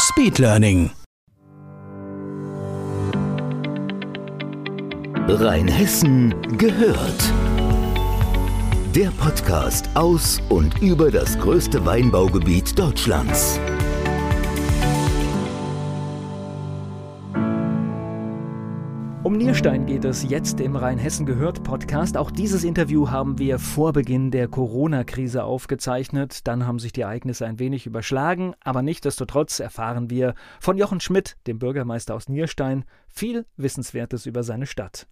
Speedlearning. Rheinhessen gehört. Der Podcast aus und über das größte Weinbaugebiet Deutschlands. Nierstein geht es jetzt im Rheinhessen gehört Podcast. Auch dieses Interview haben wir vor Beginn der Corona-Krise aufgezeichnet. Dann haben sich die Ereignisse ein wenig überschlagen, aber nichtsdestotrotz erfahren wir von Jochen Schmidt, dem Bürgermeister aus Nierstein, viel Wissenswertes über seine Stadt.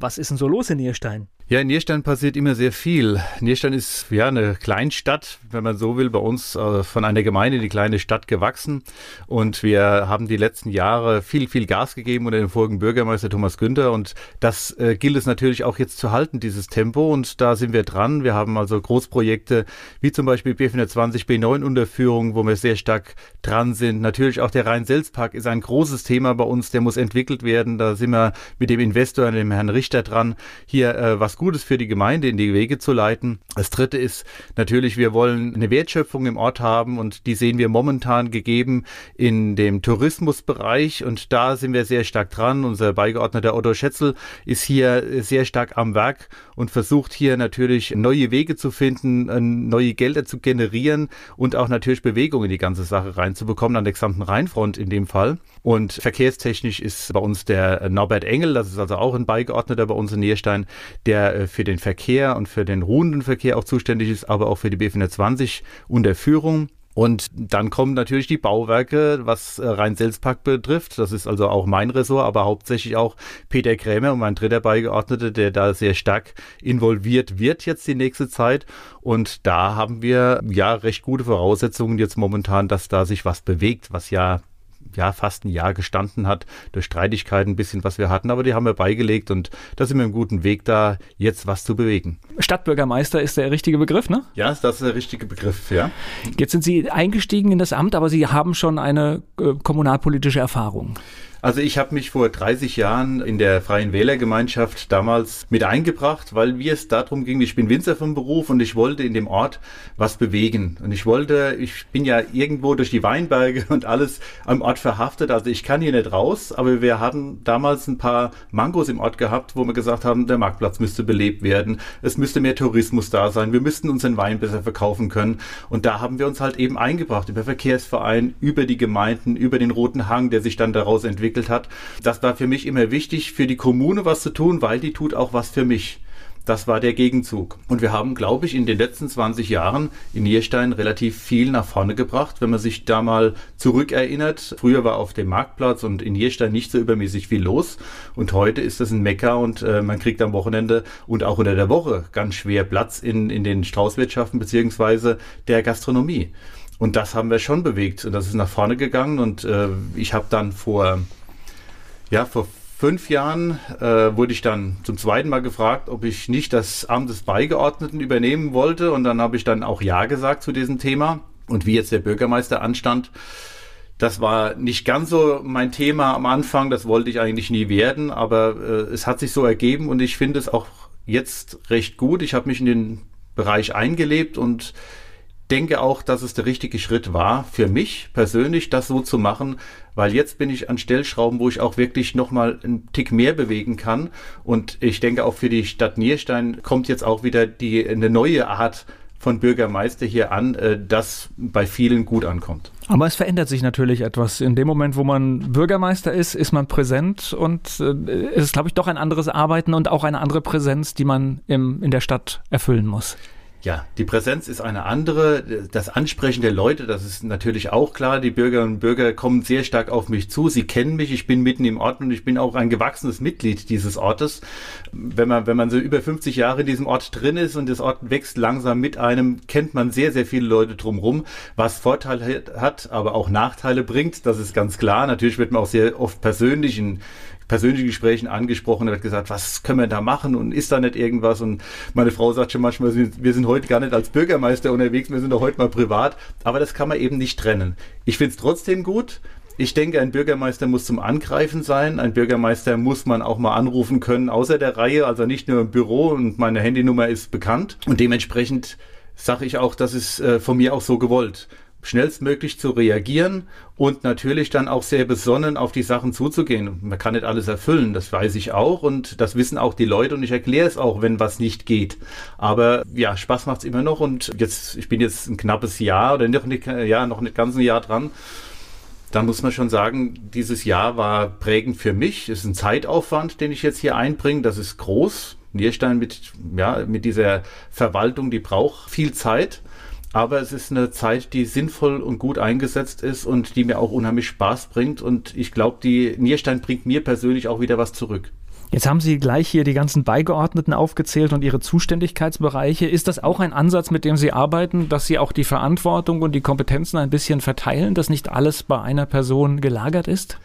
Was ist denn so los in Nierstein? Ja, in Nierstein passiert immer sehr viel. Nierstein ist ja eine Kleinstadt, wenn man so will, bei uns äh, von einer Gemeinde in die kleine Stadt gewachsen. Und wir haben die letzten Jahre viel, viel Gas gegeben unter dem vorigen Bürgermeister Thomas Günther. Und das äh, gilt es natürlich auch jetzt zu halten, dieses Tempo. Und da sind wir dran. Wir haben also Großprojekte wie zum Beispiel B420, B9 Unterführung, wo wir sehr stark dran sind. Natürlich auch der Rhein-Selz-Park ist ein großes Thema bei uns. Der muss entwickelt werden. Da sind wir mit dem Investor, dem Herrn Richter dran, hier äh, was Gutes für die Gemeinde in die Wege zu leiten. Das dritte ist natürlich, wir wollen eine Wertschöpfung im Ort haben und die sehen wir momentan gegeben in dem Tourismusbereich und da sind wir sehr stark dran. Unser Beigeordneter Otto Schätzel ist hier sehr stark am Werk und versucht hier natürlich neue Wege zu finden, äh, neue Gelder zu generieren und auch natürlich Bewegung in die ganze Sache reinzubekommen, an der gesamten Rheinfront in dem Fall. Und verkehrstechnisch ist bei uns der Norbert Engel, das ist also auch ein Beigeordneter bei uns in Nierstein, der äh, für den Verkehr und für den ruhenden Verkehr auch zuständig ist, aber auch für die B420 und der Führung. Und dann kommen natürlich die Bauwerke, was äh, Rhein-Selz-Park betrifft. Das ist also auch mein Ressort, aber hauptsächlich auch Peter Krämer und mein dritter Beigeordneter, der da sehr stark involviert wird jetzt die nächste Zeit. Und da haben wir ja recht gute Voraussetzungen jetzt momentan, dass da sich was bewegt, was ja ja, fast ein Jahr gestanden hat, durch Streitigkeiten ein bisschen, was wir hatten, aber die haben wir beigelegt und da sind wir im guten Weg, da jetzt was zu bewegen. Stadtbürgermeister ist der richtige Begriff, ne? Ja, das ist der richtige Begriff, ja. Jetzt sind Sie eingestiegen in das Amt, aber Sie haben schon eine äh, kommunalpolitische Erfahrung. Also ich habe mich vor 30 Jahren in der Freien Wählergemeinschaft damals mit eingebracht, weil mir es darum ging, ich bin Winzer vom Beruf und ich wollte in dem Ort was bewegen. Und ich wollte, ich bin ja irgendwo durch die Weinberge und alles am Ort verhaftet, also ich kann hier nicht raus, aber wir hatten damals ein paar Mangos im Ort gehabt, wo wir gesagt haben, der Marktplatz müsste belebt werden, es müsste mehr Tourismus da sein, wir müssten unseren Wein besser verkaufen können. Und da haben wir uns halt eben eingebracht über Verkehrsverein, über die Gemeinden, über den Roten Hang, der sich dann daraus entwickelt entwickelt hat. Das war für mich immer wichtig, für die Kommune was zu tun, weil die tut auch was für mich. Das war der Gegenzug. Und wir haben, glaube ich, in den letzten 20 Jahren in Nierstein relativ viel nach vorne gebracht. Wenn man sich da mal zurückerinnert, früher war auf dem Marktplatz und in Nierstein nicht so übermäßig viel los. Und heute ist das ein Mecker und äh, man kriegt am Wochenende und auch unter der Woche ganz schwer Platz in, in den Straußwirtschaften beziehungsweise der Gastronomie. Und das haben wir schon bewegt. Und das ist nach vorne gegangen. Und äh, ich habe dann vor ja, vor fünf Jahren äh, wurde ich dann zum zweiten Mal gefragt, ob ich nicht das Amt des Beigeordneten übernehmen wollte. Und dann habe ich dann auch Ja gesagt zu diesem Thema. Und wie jetzt der Bürgermeister anstand, das war nicht ganz so mein Thema am Anfang. Das wollte ich eigentlich nie werden. Aber äh, es hat sich so ergeben und ich finde es auch jetzt recht gut. Ich habe mich in den Bereich eingelebt und denke auch, dass es der richtige Schritt war, für mich persönlich das so zu machen, weil jetzt bin ich an Stellschrauben, wo ich auch wirklich nochmal einen Tick mehr bewegen kann. Und ich denke auch für die Stadt Nierstein kommt jetzt auch wieder die, eine neue Art von Bürgermeister hier an, äh, das bei vielen gut ankommt. Aber es verändert sich natürlich etwas. In dem Moment, wo man Bürgermeister ist, ist man präsent und äh, es ist, glaube ich, doch ein anderes Arbeiten und auch eine andere Präsenz, die man im, in der Stadt erfüllen muss. Ja, die Präsenz ist eine andere. Das Ansprechen der Leute, das ist natürlich auch klar. Die Bürgerinnen und Bürger kommen sehr stark auf mich zu. Sie kennen mich. Ich bin mitten im Ort und ich bin auch ein gewachsenes Mitglied dieses Ortes. Wenn man, wenn man so über 50 Jahre in diesem Ort drin ist und das Ort wächst langsam mit einem, kennt man sehr, sehr viele Leute drumherum, was Vorteile hat, aber auch Nachteile bringt. Das ist ganz klar. Natürlich wird man auch sehr oft persönlich in persönlichen Gesprächen angesprochen und hat gesagt, was können wir da machen und ist da nicht irgendwas? Und meine Frau sagt schon manchmal, wir sind heute gar nicht als Bürgermeister unterwegs, wir sind doch heute mal privat. Aber das kann man eben nicht trennen. Ich finde es trotzdem gut. Ich denke, ein Bürgermeister muss zum Angreifen sein. Ein Bürgermeister muss man auch mal anrufen können, außer der Reihe, also nicht nur im Büro und meine Handynummer ist bekannt. Und dementsprechend sage ich auch, das ist äh, von mir auch so gewollt schnellstmöglich zu reagieren und natürlich dann auch sehr besonnen auf die Sachen zuzugehen. Man kann nicht alles erfüllen, das weiß ich auch und das wissen auch die Leute und ich erkläre es auch, wenn was nicht geht. Aber ja, Spaß macht's immer noch und jetzt, ich bin jetzt ein knappes Jahr oder noch nicht, ja, noch nicht ganz ein Jahr dran. Da muss man schon sagen, dieses Jahr war prägend für mich. Es ist ein Zeitaufwand, den ich jetzt hier einbringe. Das ist groß. Nierstein mit, ja, mit dieser Verwaltung, die braucht viel Zeit. Aber es ist eine Zeit, die sinnvoll und gut eingesetzt ist und die mir auch unheimlich Spaß bringt. Und ich glaube, die Nierstein bringt mir persönlich auch wieder was zurück. Jetzt haben Sie gleich hier die ganzen Beigeordneten aufgezählt und ihre Zuständigkeitsbereiche. Ist das auch ein Ansatz, mit dem Sie arbeiten, dass Sie auch die Verantwortung und die Kompetenzen ein bisschen verteilen, dass nicht alles bei einer Person gelagert ist?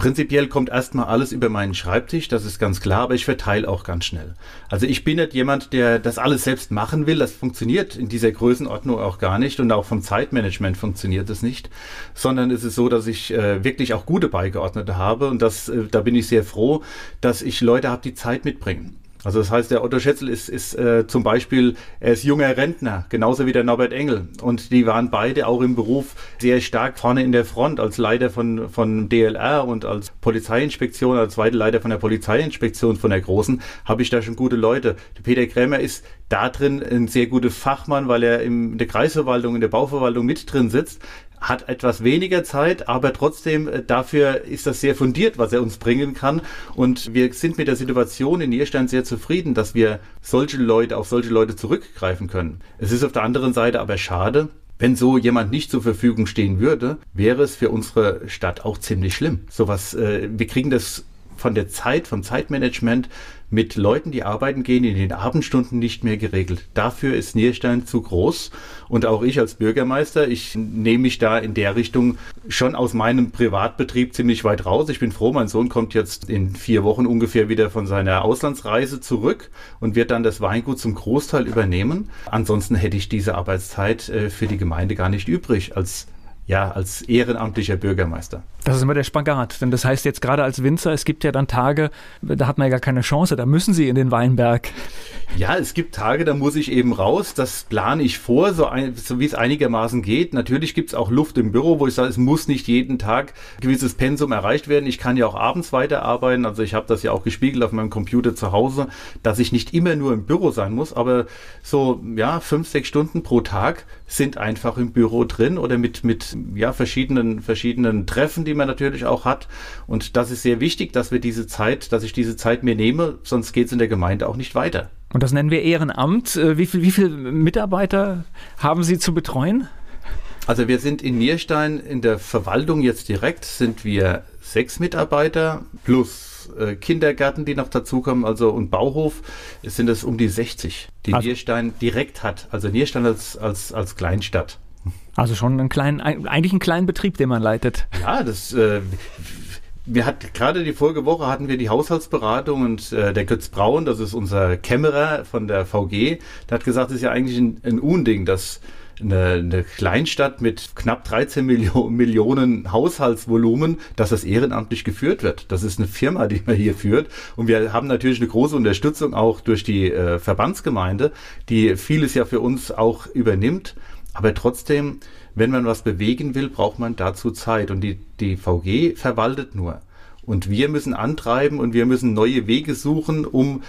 Prinzipiell kommt erstmal alles über meinen Schreibtisch, das ist ganz klar, aber ich verteile auch ganz schnell. Also ich bin nicht jemand, der das alles selbst machen will. Das funktioniert in dieser Größenordnung auch gar nicht und auch vom Zeitmanagement funktioniert es nicht, sondern es ist so, dass ich äh, wirklich auch gute Beigeordnete habe und das, äh, da bin ich sehr froh, dass ich Leute habe, die Zeit mitbringen. Also das heißt, der Otto Schätzel ist, ist äh, zum Beispiel, er ist junger Rentner, genauso wie der Norbert Engel. Und die waren beide auch im Beruf sehr stark vorne in der Front, als Leiter von, von DLR und als Polizeiinspektion, als zweite Leiter von der Polizeiinspektion von der Großen, habe ich da schon gute Leute. Der Peter Krämer ist da drin ein sehr guter Fachmann, weil er in der Kreisverwaltung, in der Bauverwaltung mit drin sitzt hat etwas weniger Zeit, aber trotzdem äh, dafür ist das sehr fundiert, was er uns bringen kann. Und wir sind mit der Situation in Nierstein sehr zufrieden, dass wir solche Leute, auf solche Leute zurückgreifen können. Es ist auf der anderen Seite aber schade, wenn so jemand nicht zur Verfügung stehen würde, wäre es für unsere Stadt auch ziemlich schlimm. Sowas, äh, wir kriegen das von der Zeit, vom Zeitmanagement mit Leuten, die arbeiten gehen, in den Abendstunden nicht mehr geregelt. Dafür ist Nierstein zu groß. Und auch ich als Bürgermeister, ich nehme mich da in der Richtung schon aus meinem Privatbetrieb ziemlich weit raus. Ich bin froh, mein Sohn kommt jetzt in vier Wochen ungefähr wieder von seiner Auslandsreise zurück und wird dann das Weingut zum Großteil übernehmen. Ansonsten hätte ich diese Arbeitszeit äh, für die Gemeinde gar nicht übrig als ja, als ehrenamtlicher Bürgermeister. Das ist immer der Spagat, denn das heißt jetzt gerade als Winzer, es gibt ja dann Tage, da hat man ja gar keine Chance, da müssen Sie in den Weinberg. Ja, es gibt Tage, da muss ich eben raus, das plane ich vor, so, ein, so wie es einigermaßen geht. Natürlich gibt es auch Luft im Büro, wo ich sage, es muss nicht jeden Tag ein gewisses Pensum erreicht werden. Ich kann ja auch abends weiterarbeiten, also ich habe das ja auch gespiegelt auf meinem Computer zu Hause, dass ich nicht immer nur im Büro sein muss, aber so, ja, fünf, sechs Stunden pro Tag sind einfach im Büro drin oder mit, mit ja, verschiedenen, verschiedenen Treffen, die man natürlich auch hat. Und das ist sehr wichtig, dass wir diese Zeit, dass ich diese Zeit mir nehme, sonst geht es in der Gemeinde auch nicht weiter. Und das nennen wir Ehrenamt. Äh, wie viele wie viel Mitarbeiter haben Sie zu betreuen? Also wir sind in Nierstein in der Verwaltung jetzt direkt, sind wir sechs Mitarbeiter plus äh, Kindergärten, die noch dazukommen, also und Bauhof, sind es um die 60, die also, Nierstein direkt hat. Also Nierstein als, als, als Kleinstadt. Also schon einen kleinen, eigentlich einen kleinen Betrieb, den man leitet. Ja, das. Äh, wir hatten gerade die Folgewoche hatten wir die Haushaltsberatung und äh, der Götz Braun, das ist unser Kämmerer von der VG, der hat gesagt, das ist ja eigentlich ein, ein Unding, dass eine, eine Kleinstadt mit knapp 13 Millio Millionen Haushaltsvolumen, dass das ehrenamtlich geführt wird. Das ist eine Firma, die man hier führt. Und wir haben natürlich eine große Unterstützung auch durch die äh, Verbandsgemeinde, die vieles ja für uns auch übernimmt. Aber trotzdem, wenn man was bewegen will, braucht man dazu Zeit. Und die, die VG verwaltet nur. Und wir müssen antreiben und wir müssen neue Wege suchen, um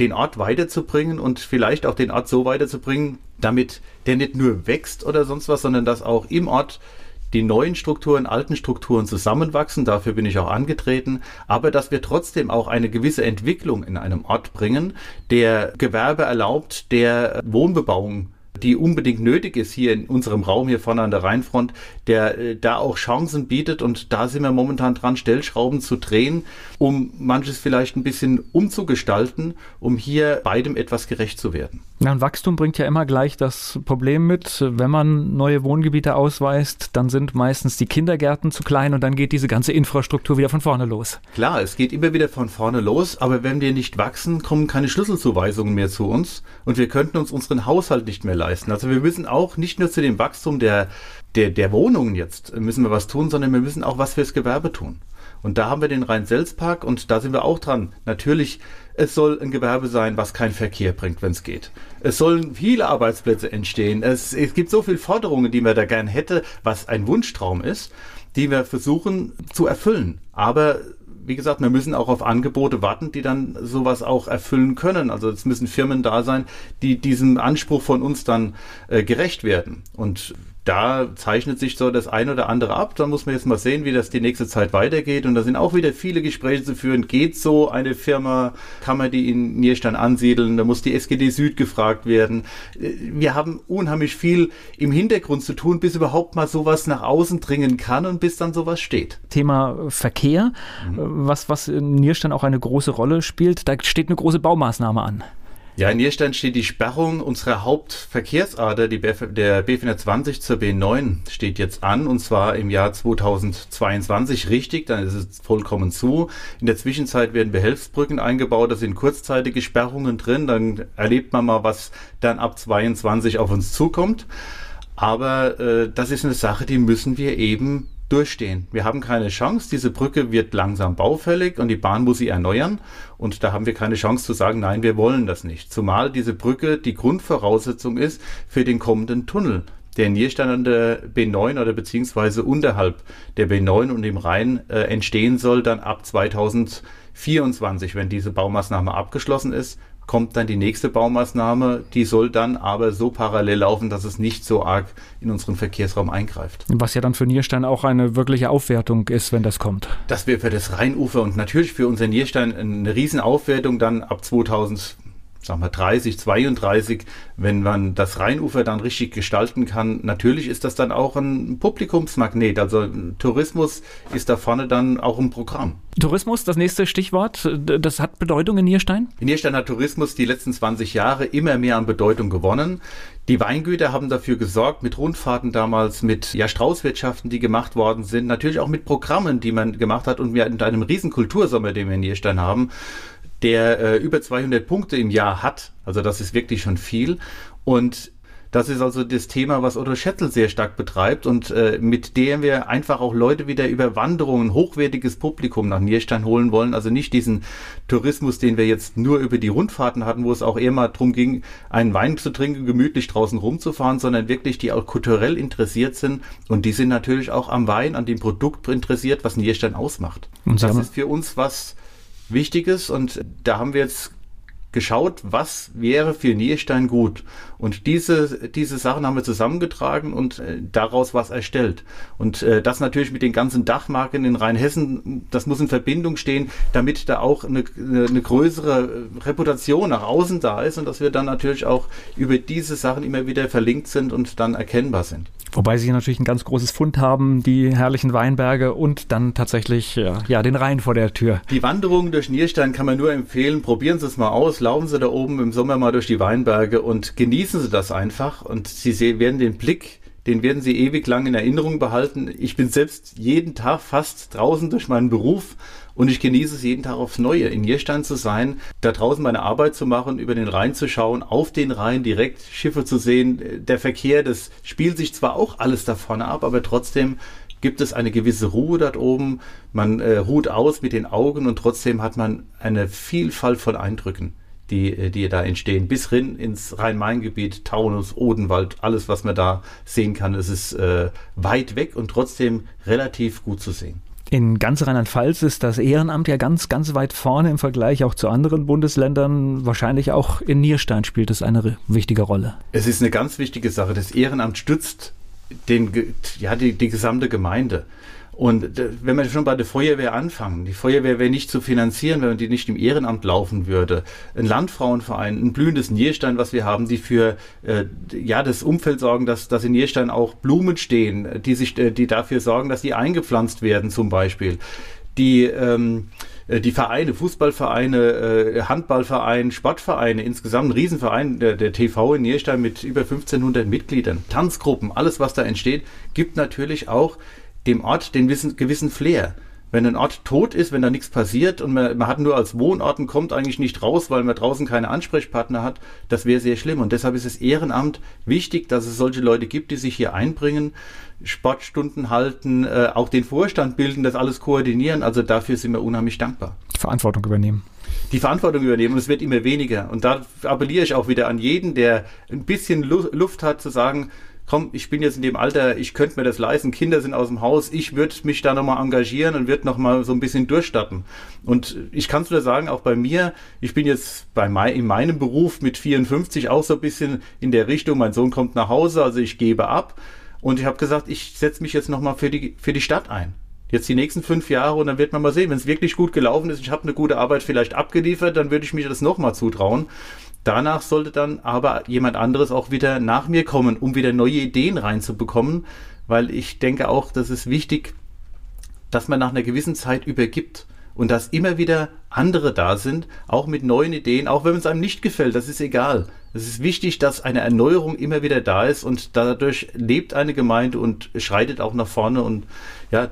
den Ort weiterzubringen und vielleicht auch den Ort so weiterzubringen, damit der nicht nur wächst oder sonst was, sondern dass auch im Ort die neuen Strukturen, alten Strukturen zusammenwachsen. Dafür bin ich auch angetreten. Aber dass wir trotzdem auch eine gewisse Entwicklung in einem Ort bringen, der Gewerbe erlaubt, der Wohnbebauung die unbedingt nötig ist hier in unserem Raum hier vorne an der Rheinfront, der äh, da auch Chancen bietet und da sind wir momentan dran, Stellschrauben zu drehen, um manches vielleicht ein bisschen umzugestalten, um hier beidem etwas gerecht zu werden. Ja, und Wachstum bringt ja immer gleich das Problem mit, wenn man neue Wohngebiete ausweist, dann sind meistens die Kindergärten zu klein und dann geht diese ganze Infrastruktur wieder von vorne los. Klar, es geht immer wieder von vorne los, aber wenn wir nicht wachsen, kommen keine Schlüsselzuweisungen mehr zu uns und wir könnten uns unseren Haushalt nicht mehr leisten. Also wir müssen auch nicht nur zu dem Wachstum der, der, der Wohnungen jetzt müssen wir was tun, sondern wir müssen auch was fürs Gewerbe tun. Und da haben wir den Rhein-Selz-Park und da sind wir auch dran. Natürlich, es soll ein Gewerbe sein, was keinen Verkehr bringt, wenn es geht. Es sollen viele Arbeitsplätze entstehen. Es, es gibt so viele Forderungen, die man da gern hätte, was ein Wunschtraum ist, die wir versuchen zu erfüllen. Aber wie gesagt, wir müssen auch auf Angebote warten, die dann sowas auch erfüllen können. Also es müssen Firmen da sein, die diesem Anspruch von uns dann äh, gerecht werden. Und da zeichnet sich so das ein oder andere ab. Da muss man jetzt mal sehen, wie das die nächste Zeit weitergeht. Und da sind auch wieder viele Gespräche zu führen. Geht so eine Firma, kann man die in Nierstein ansiedeln? Da muss die SGD Süd gefragt werden. Wir haben unheimlich viel im Hintergrund zu tun, bis überhaupt mal sowas nach außen dringen kann und bis dann sowas steht. Thema Verkehr, mhm. Was, was in Nierstein auch eine große Rolle spielt. Da steht eine große Baumaßnahme an. Ja, in Nierstein steht die Sperrung unserer Hauptverkehrsader, Bf der B420 zur B9 steht jetzt an und zwar im Jahr 2022 richtig, dann ist es vollkommen zu. In der Zwischenzeit werden Behelfsbrücken eingebaut, da sind kurzzeitige Sperrungen drin, dann erlebt man mal, was dann ab 22 auf uns zukommt. Aber äh, das ist eine Sache, die müssen wir eben durchstehen. Wir haben keine Chance. Diese Brücke wird langsam baufällig und die Bahn muss sie erneuern. Und da haben wir keine Chance zu sagen, nein, wir wollen das nicht. Zumal diese Brücke die Grundvoraussetzung ist für den kommenden Tunnel der in Nierstein an der B9 oder beziehungsweise unterhalb der B9 und im Rhein äh, entstehen soll, dann ab 2024, wenn diese Baumaßnahme abgeschlossen ist kommt dann die nächste Baumaßnahme, die soll dann aber so parallel laufen, dass es nicht so arg in unseren Verkehrsraum eingreift. Was ja dann für Nierstein auch eine wirkliche Aufwertung ist, wenn das kommt. Das wäre für das Rheinufer und natürlich für unser Nierstein eine Riesenaufwertung dann ab 2000 sagen wir 30, 32, wenn man das Rheinufer dann richtig gestalten kann, natürlich ist das dann auch ein Publikumsmagnet. Also Tourismus ist da vorne dann auch ein Programm. Tourismus, das nächste Stichwort, das hat Bedeutung in Nierstein? In Nierstein hat Tourismus die letzten 20 Jahre immer mehr an Bedeutung gewonnen. Die Weingüter haben dafür gesorgt, mit Rundfahrten damals, mit ja, Straußwirtschaften, die gemacht worden sind, natürlich auch mit Programmen, die man gemacht hat und mit einem riesen Kultursommer, den wir in Nierstein haben, der äh, über 200 Punkte im Jahr hat. Also das ist wirklich schon viel. Und das ist also das Thema, was Otto Schätzel sehr stark betreibt und äh, mit dem wir einfach auch Leute wieder über Wanderungen, hochwertiges Publikum nach Nierstein holen wollen. Also nicht diesen Tourismus, den wir jetzt nur über die Rundfahrten hatten, wo es auch eher mal darum ging, einen Wein zu trinken, gemütlich draußen rumzufahren, sondern wirklich die auch kulturell interessiert sind und die sind natürlich auch am Wein, an dem Produkt interessiert, was Nierstein ausmacht. Und das ist für uns was Wichtiges und da haben wir jetzt geschaut, was wäre für Nierstein gut. Und diese, diese Sachen haben wir zusammengetragen und äh, daraus was erstellt. Und äh, das natürlich mit den ganzen Dachmarken in Rheinhessen, das muss in Verbindung stehen, damit da auch eine, eine größere Reputation nach außen da ist und dass wir dann natürlich auch über diese Sachen immer wieder verlinkt sind und dann erkennbar sind. Wobei sie natürlich ein ganz großes Fund haben, die herrlichen Weinberge und dann tatsächlich ja, ja den Rhein vor der Tür. Die Wanderung durch Nierstein kann man nur empfehlen. Probieren Sie es mal aus, laufen Sie da oben im Sommer mal durch die Weinberge und genießen Sie das einfach. Und Sie werden den Blick den werden Sie ewig lang in Erinnerung behalten. Ich bin selbst jeden Tag fast draußen durch meinen Beruf und ich genieße es jeden Tag aufs Neue, in Nierstein zu sein, da draußen meine Arbeit zu machen, über den Rhein zu schauen, auf den Rhein direkt Schiffe zu sehen. Der Verkehr, das spielt sich zwar auch alles da vorne ab, aber trotzdem gibt es eine gewisse Ruhe dort oben. Man äh, ruht aus mit den Augen und trotzdem hat man eine Vielfalt von Eindrücken die, äh, die da entstehen, bis hin ins Rhein-Main-Gebiet, Taunus, Odenwald, alles, was man da sehen kann. Es ist äh, weit weg und trotzdem relativ gut zu sehen. In ganz Rheinland-Pfalz ist das Ehrenamt ja ganz, ganz weit vorne im Vergleich auch zu anderen Bundesländern. Wahrscheinlich auch in Nierstein spielt es eine wichtige Rolle. Es ist eine ganz wichtige Sache. Das Ehrenamt stützt den, ja, die, die gesamte Gemeinde. Und äh, wenn wir schon bei der Feuerwehr anfangen, die Feuerwehr wäre nicht zu finanzieren, wenn man die nicht im Ehrenamt laufen würde. Ein Landfrauenverein, ein blühendes Nierstein, was wir haben, die für äh, ja das Umfeld sorgen, dass, dass in Nierstein auch Blumen stehen, die sich, äh, die dafür sorgen, dass die eingepflanzt werden zum Beispiel. Die ähm, äh, die Vereine, Fußballvereine, Handballvereine, Sportvereine, insgesamt ein Riesenverein, der, der TV in Nierstein mit über 1500 Mitgliedern, Tanzgruppen, alles was da entsteht, gibt natürlich auch dem Ort den wissen, gewissen Flair. Wenn ein Ort tot ist, wenn da nichts passiert und man, man hat nur als Wohnort und kommt eigentlich nicht raus, weil man draußen keine Ansprechpartner hat, das wäre sehr schlimm. Und deshalb ist es Ehrenamt wichtig, dass es solche Leute gibt, die sich hier einbringen, Sportstunden halten, äh, auch den Vorstand bilden, das alles koordinieren. Also dafür sind wir unheimlich dankbar. Verantwortung übernehmen die Verantwortung übernehmen und es wird immer weniger. Und da appelliere ich auch wieder an jeden, der ein bisschen Luft hat, zu sagen, komm, ich bin jetzt in dem Alter, ich könnte mir das leisten, Kinder sind aus dem Haus, ich würde mich da nochmal engagieren und würde nochmal so ein bisschen durchstatten. Und ich kann es nur sagen, auch bei mir, ich bin jetzt bei mein, in meinem Beruf mit 54 auch so ein bisschen in der Richtung, mein Sohn kommt nach Hause, also ich gebe ab. Und ich habe gesagt, ich setze mich jetzt nochmal für die, für die Stadt ein. Jetzt die nächsten fünf Jahre und dann wird man mal sehen, wenn es wirklich gut gelaufen ist, ich habe eine gute Arbeit vielleicht abgeliefert, dann würde ich mich das nochmal zutrauen. Danach sollte dann aber jemand anderes auch wieder nach mir kommen, um wieder neue Ideen reinzubekommen, weil ich denke auch, das ist wichtig, dass man nach einer gewissen Zeit übergibt und dass immer wieder andere da sind, auch mit neuen Ideen, auch wenn es einem nicht gefällt, das ist egal. Es ist wichtig, dass eine Erneuerung immer wieder da ist und dadurch lebt eine Gemeinde und schreitet auch nach vorne und ja,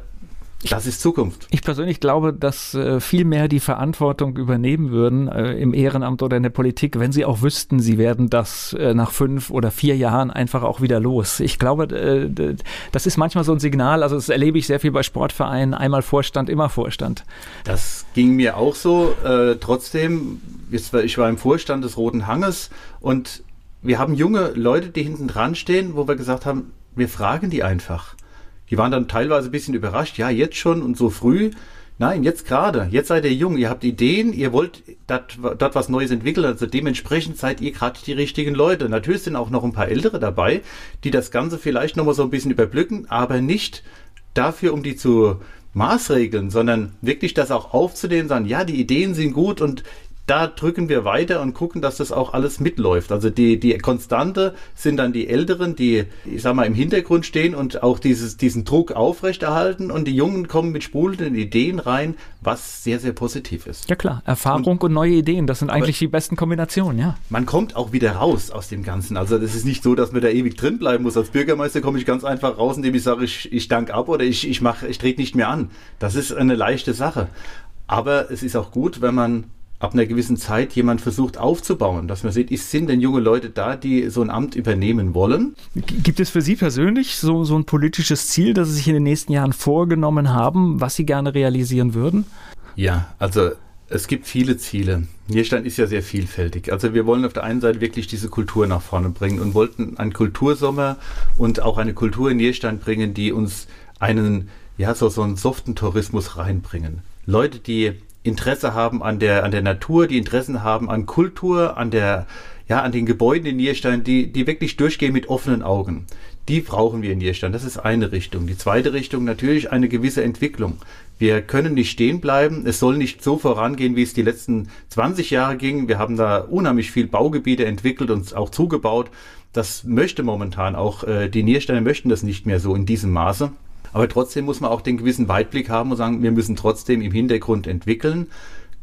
das ist Zukunft. Ich persönlich glaube, dass äh, viel mehr die Verantwortung übernehmen würden äh, im Ehrenamt oder in der Politik, wenn sie auch wüssten, sie werden das äh, nach fünf oder vier Jahren einfach auch wieder los. Ich glaube, das ist manchmal so ein Signal, also das erlebe ich sehr viel bei Sportvereinen, einmal Vorstand, immer Vorstand. Das ging mir auch so. Trotzdem, ich war im Vorstand des Roten Hanges und wir haben junge Leute, die hinten dran stehen, wo wir gesagt haben, wir fragen die einfach. Die waren dann teilweise ein bisschen überrascht. Ja, jetzt schon und so früh. Nein, jetzt gerade. Jetzt seid ihr jung. Ihr habt Ideen. Ihr wollt dort was Neues entwickeln. Also dementsprechend seid ihr gerade die richtigen Leute. Natürlich sind auch noch ein paar Ältere dabei, die das Ganze vielleicht nochmal so ein bisschen überblicken, aber nicht dafür, um die zu maßregeln, sondern wirklich das auch aufzunehmen, sagen, ja, die Ideen sind gut und da drücken wir weiter und gucken, dass das auch alles mitläuft. Also die, die Konstante sind dann die Älteren, die, ich sag mal, im Hintergrund stehen und auch dieses, diesen Druck aufrechterhalten und die Jungen kommen mit sprudelnden Ideen rein, was sehr, sehr positiv ist. Ja klar, Erfahrung und, und neue Ideen, das sind eigentlich die besten Kombinationen, ja. Man kommt auch wieder raus aus dem Ganzen. Also es ist nicht so, dass man da ewig drin bleiben muss. Als Bürgermeister komme ich ganz einfach raus, indem ich sage, ich, ich danke ab oder ich, ich mache, ich trete nicht mehr an. Das ist eine leichte Sache. Aber es ist auch gut, wenn man ab einer gewissen Zeit jemand versucht aufzubauen, dass man sieht, sind denn junge Leute da, die so ein Amt übernehmen wollen? Gibt es für Sie persönlich so, so ein politisches Ziel, das Sie sich in den nächsten Jahren vorgenommen haben, was Sie gerne realisieren würden? Ja, also es gibt viele Ziele. Nierstein ist ja sehr vielfältig. Also wir wollen auf der einen Seite wirklich diese Kultur nach vorne bringen und wollten einen Kultursommer und auch eine Kultur in Nierstein bringen, die uns einen, ja, so, so einen soften Tourismus reinbringen. Leute, die Interesse haben an der, an der Natur, die Interessen haben an Kultur, an der, ja, an den Gebäuden in Nierstein, die, die wirklich durchgehen mit offenen Augen. Die brauchen wir in Nierstein. Das ist eine Richtung. Die zweite Richtung natürlich eine gewisse Entwicklung. Wir können nicht stehen bleiben. Es soll nicht so vorangehen, wie es die letzten 20 Jahre ging. Wir haben da unheimlich viel Baugebiete entwickelt und auch zugebaut. Das möchte momentan auch, äh, die Niersteine möchten das nicht mehr so in diesem Maße. Aber trotzdem muss man auch den gewissen Weitblick haben und sagen, wir müssen trotzdem im Hintergrund entwickeln,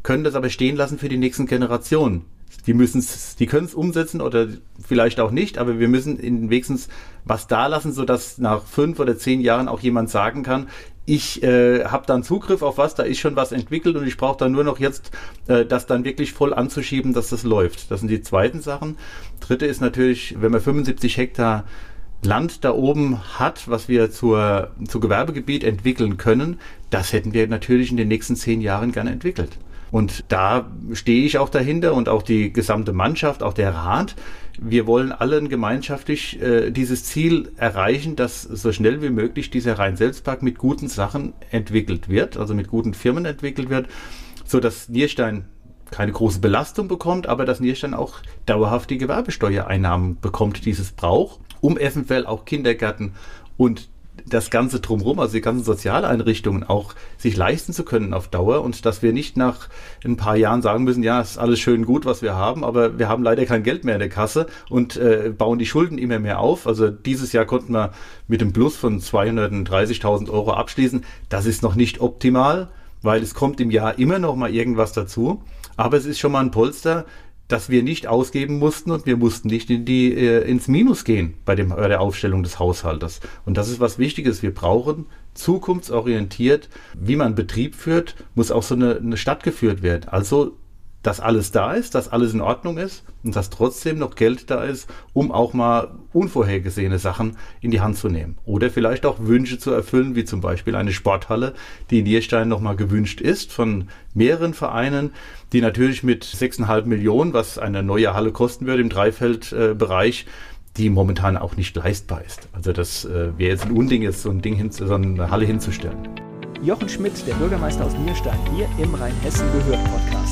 können das aber stehen lassen für die nächsten Generationen. Die müssen es, die können es umsetzen oder vielleicht auch nicht, aber wir müssen in wenigstens was da lassen, sodass nach fünf oder zehn Jahren auch jemand sagen kann, ich äh, habe dann Zugriff auf was, da ist schon was entwickelt und ich brauche dann nur noch jetzt äh, das dann wirklich voll anzuschieben, dass das läuft. Das sind die zweiten Sachen. Dritte ist natürlich, wenn man 75 Hektar Land da oben hat, was wir zur, zu Gewerbegebiet entwickeln können, das hätten wir natürlich in den nächsten zehn Jahren gerne entwickelt. Und da stehe ich auch dahinter und auch die gesamte Mannschaft, auch der Rat. Wir wollen allen gemeinschaftlich äh, dieses Ziel erreichen, dass so schnell wie möglich dieser Rhein-Selbst-Park mit guten Sachen entwickelt wird, also mit guten Firmen entwickelt wird, so dass Nierstein keine große Belastung bekommt, aber dass Nierstein auch dauerhaft die Gewerbesteuereinnahmen bekommt, die es braucht um eventuell auch Kindergärten und das Ganze drumherum, also die ganzen Sozialeinrichtungen auch sich leisten zu können auf Dauer und dass wir nicht nach ein paar Jahren sagen müssen, ja, ist alles schön gut, was wir haben, aber wir haben leider kein Geld mehr in der Kasse und äh, bauen die Schulden immer mehr auf. Also dieses Jahr konnten wir mit einem Plus von 230.000 Euro abschließen. Das ist noch nicht optimal, weil es kommt im Jahr immer noch mal irgendwas dazu. Aber es ist schon mal ein Polster, dass wir nicht ausgeben mussten und wir mussten nicht in die, äh, ins Minus gehen bei, dem, bei der Aufstellung des Haushaltes. Und das ist was Wichtiges. Wir brauchen zukunftsorientiert, wie man Betrieb führt, muss auch so eine, eine Stadt geführt werden. Also dass alles da ist, dass alles in Ordnung ist und dass trotzdem noch Geld da ist, um auch mal unvorhergesehene Sachen in die Hand zu nehmen. Oder vielleicht auch Wünsche zu erfüllen, wie zum Beispiel eine Sporthalle, die in Nierstein nochmal gewünscht ist von mehreren Vereinen, die natürlich mit 6,5 Millionen, was eine neue Halle kosten würde im Dreifeldbereich, die momentan auch nicht leistbar ist. Also das äh, wäre jetzt ein Unding, jetzt so ein Ding so eine Halle hinzustellen. Jochen Schmidt, der Bürgermeister aus Nierstein, hier im Rheinhessen gehört Podcast.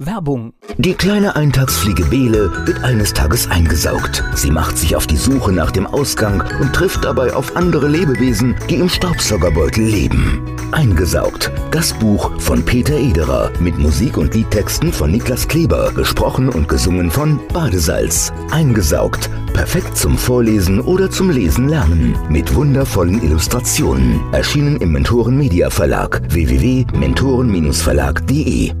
Werbung. Die kleine Eintagsfliege Bele wird eines Tages eingesaugt. Sie macht sich auf die Suche nach dem Ausgang und trifft dabei auf andere Lebewesen, die im Staubsaugerbeutel leben. Eingesaugt. Das Buch von Peter Ederer mit Musik und Liedtexten von Niklas Kleber, gesprochen und gesungen von Badesalz. Eingesaugt. Perfekt zum Vorlesen oder zum Lesen lernen. Mit wundervollen Illustrationen. Erschienen im Mentoren Media Verlag www.mentoren-verlag.de